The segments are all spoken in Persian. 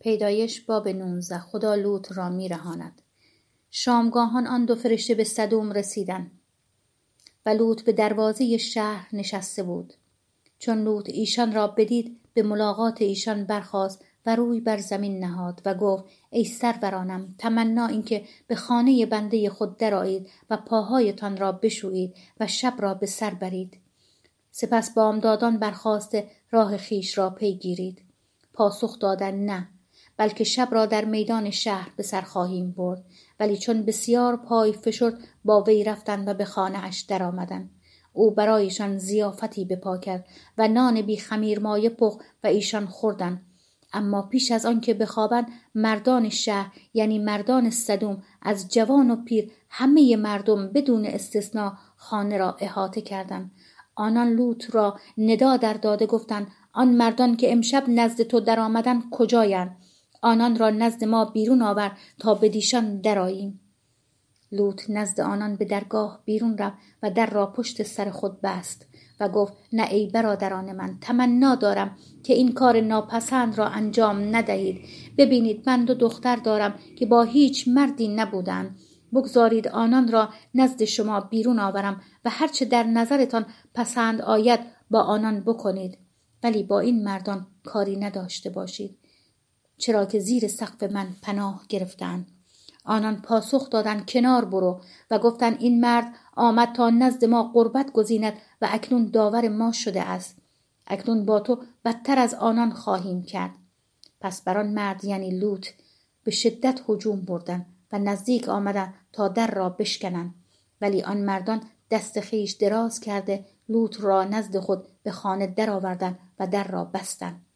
پیدایش باب نونزه خدا لوط را میرهاند. شامگاهان آن دو فرشته به صدوم رسیدند. و لوط به دروازه شهر نشسته بود. چون لوط ایشان را بدید به ملاقات ایشان برخاست و روی بر زمین نهاد و گفت ای سرورانم تمنا اینکه به خانه بنده خود درآیید و پاهایتان را بشویید و شب را به سر برید. سپس بامدادان برخواسته راه خیش را پیگیرید پاسخ دادن نه. بلکه شب را در میدان شهر به سر خواهیم برد. ولی چون بسیار پای فشرد با وی رفتند و به خانه اش درآمدند. او برایشان زیافتی بپا کرد و نان بی خمیر مایه پخ و ایشان خوردند. اما پیش از آنکه بخوابند مردان شهر یعنی مردان صدوم از جوان و پیر همه مردم بدون استثنا خانه را احاطه کردند. آنان لوط را ندا در داده گفتند آن مردان که امشب نزد تو درآمدند کجایند؟ آنان را نزد ما بیرون آور تا به دیشان دراییم لوط نزد آنان به درگاه بیرون رفت و در را پشت سر خود بست و گفت نه ای برادران من تمنا دارم که این کار ناپسند را انجام ندهید. ببینید من دو دختر دارم که با هیچ مردی نبودند بگذارید آنان را نزد شما بیرون آورم و هرچه در نظرتان پسند آید با آنان بکنید. ولی با این مردان کاری نداشته باشید. چرا که زیر سقف من پناه گرفتند. آنان پاسخ دادند کنار برو و گفتند این مرد آمد تا نزد ما قربت گزیند و اکنون داور ما شده است. اکنون با تو بدتر از آنان خواهیم کرد. پس بر آن مرد یعنی لوط به شدت هجوم بردند و نزدیک آمدند تا در را بشکنند. ولی آن مردان دست خیش دراز کرده لوط را نزد خود به خانه درآوردند و در را بستند.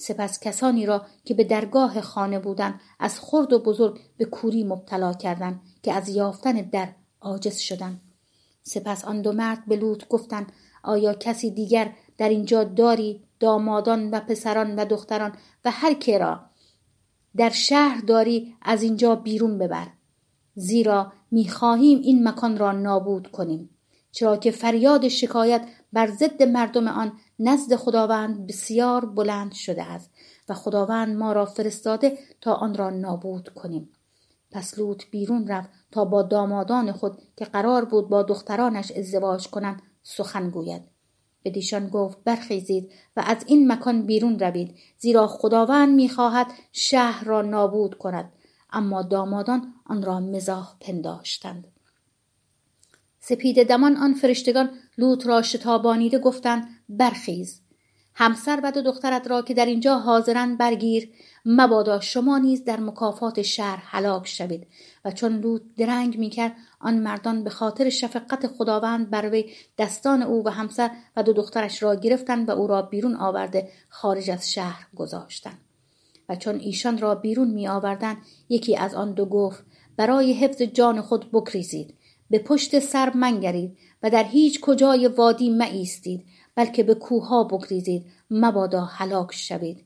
سپس کسانی را که به درگاه خانه بودند از خرد و بزرگ به کوری مبتلا کردند که از یافتن در عاجز شدند. سپس آن دو مرد به لوط گفتند آیا کسی دیگر در اینجا داری دامادان و پسران و دختران و هر که را در شهر داری از اینجا بیرون ببر؟ زیرا می‌خواهیم این مکان را نابود کنیم چرا که فریاد شکایت بر ضد مردم آن نزد خداوند بسیار بلند شده است و خداوند ما را فرستاده تا آن را نابود کنیم. پس لوط بیرون رفت تا با دامادان خود که قرار بود با دخترانش ازدواج کنند سخن گوید. بدیشان گفت برخیزید و از این مکان بیرون روید زیرا خداوند می‌خواهد شهر را نابود کند. اما دامادان آن را مزاح پنداشتند. سپید دمان آن فرشتگان لوط را شتابانیده گفتند برخیز. همسر و دو دخترت را که در اینجا حاضرند برگیر. مبادا شما نیز در مکافات شهر هلاک شوید. و چون لوط درنگ می‌کرد آن مردان به خاطر شفقت خداوند بر وی دستان او و همسر و دو دخترش را گرفتند و او را بیرون آورده خارج از شهر گذاشتند. و چون ایشان را بیرون می آوردن یکی از آن دو گفت برای حفظ جان خود بکریزید به پشت سر منگرید و در هیچ کجای وادی مایستید بلکه به کوها بگریزید مبادا هلاک شوید.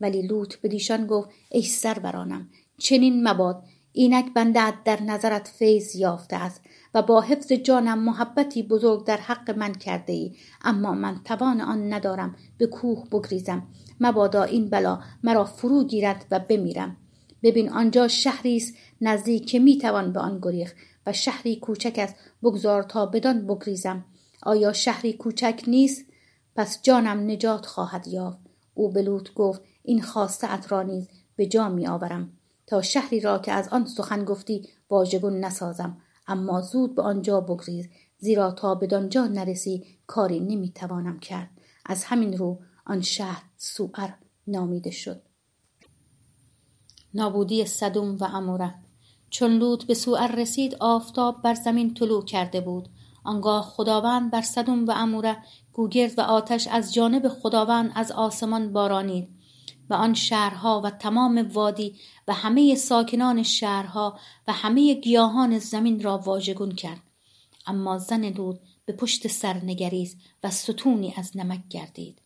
ولی لوط بدیشان گفت ای سرورانم چنین مباد اینک بنده در نظرت فیض یافته است و با حفظ جانم محبتی بزرگ در حق من کرده ای اما من توان آن ندارم به کوه بگریزم. مبادا این بلا مرا فرو گیرد و بمیرم. ببین آنجا شهری است نزدیک که می‌توان به آن گریخ و شهری کوچک است. بگذار تا بدان بگریزم. آیا شهری کوچک نیست؟ پس جانم نجات خواهد یافت. او به گفت این خواسته ات را نیز به جا می آورم تا شهری را که از آن سخن گفتی واژگون نسازم. اما زود به آنجا بگریز. زیرا تا بدانجا نرسی کاری نمی‌توانم کرد. از همین رو آن شهر سوئر نامیده شد. نابودی صدوم و اموره. چون لوط به سوئر رسید آفتاب بر زمین طلوع کرده بود. آنگاه خداوند بر صدوم و اموره گوگرد و آتش از جانب خداوند از آسمان بارانید و آن شهرها و تمام وادی و همه ساکنان شهرها و همه گیاهان زمین را واژگون کرد. اما زن لوط به پشت سر نگریست و ستونی از نمک گردید.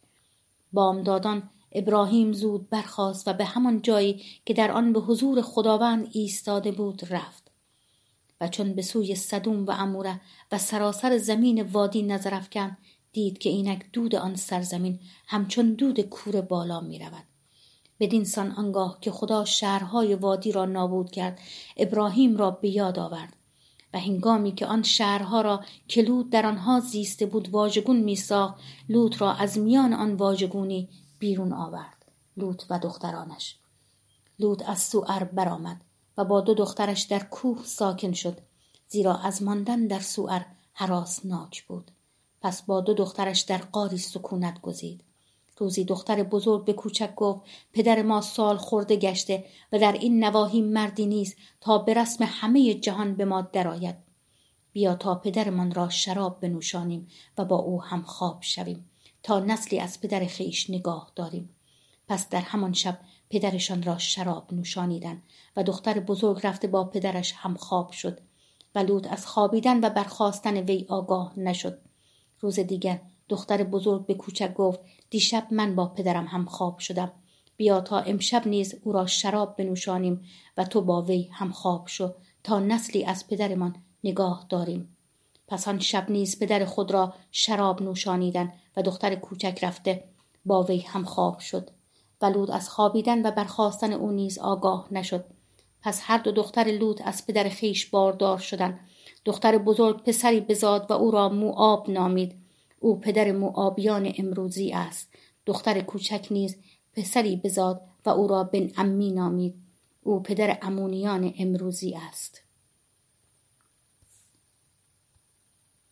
بامدادان ابراهیم زود برخاست و به همان جایی که در آن به حضور خداوند ایستاده بود رفت. و چون به سوی صدوم و اموره و سراسر زمین وادی نظر افکند دید که اینک دود آن سرزمین همچون دود کور بالا می رود. بدین سان آنگاه که خدا شهرهای وادی را نابود کرد ابراهیم را به یاد آورد. و هنگامی که آن شهرها را که لوط در آنها زیسته بود واژگون میساخت لوط را از میان آن واژگونی بیرون آورد لوط و دخترانش. لوط از سوئر برآمد و با دو دخترش در کوه ساکن شد زیرا از ماندن در سوئر ناک بود. پس با دو دخترش در قاری سکونت گزید. روزی دختر بزرگ به کوچک گفت پدر ما سال خورده گشته و در این نواحی مردی نیست تا به رسم همه جهان به ما درآید. بیا تا پدرمان را شراب بنوشانیم و با او هم خواب شویم. تا نسلی از پدر خیش نگاه داریم. پس در همان شب پدرشان را شراب نوشانیدن و دختر بزرگ رفته با پدرش هم خواب شد و لوط از خوابیدن و برخواستن وی آگاه نشد. روز دیگر دختر بزرگ به کوچک گفت دیشب من با پدرم هم خواب شدم. بیا تا امشب نیز او را شراب بنوشانیم و تو با وی هم خواب شو تا نسلی از پدرمان نگاه داریم. پس آن شب نیز پدر خود را شراب نوشانیدن و دختر کوچک رفته با وی هم خواب شد. و لوط از خوابیدن و برخواستن او نیز آگاه نشد. پس هر دو دختر لوط از پدر خیش باردار شدند دختر بزرگ پسری بزاد و او را موآب نامید. او پدر موآبیان امروزی است. دختر کوچک نیز پسری بزاد و او را بن امی نامید. او پدر امونیان امروزی است.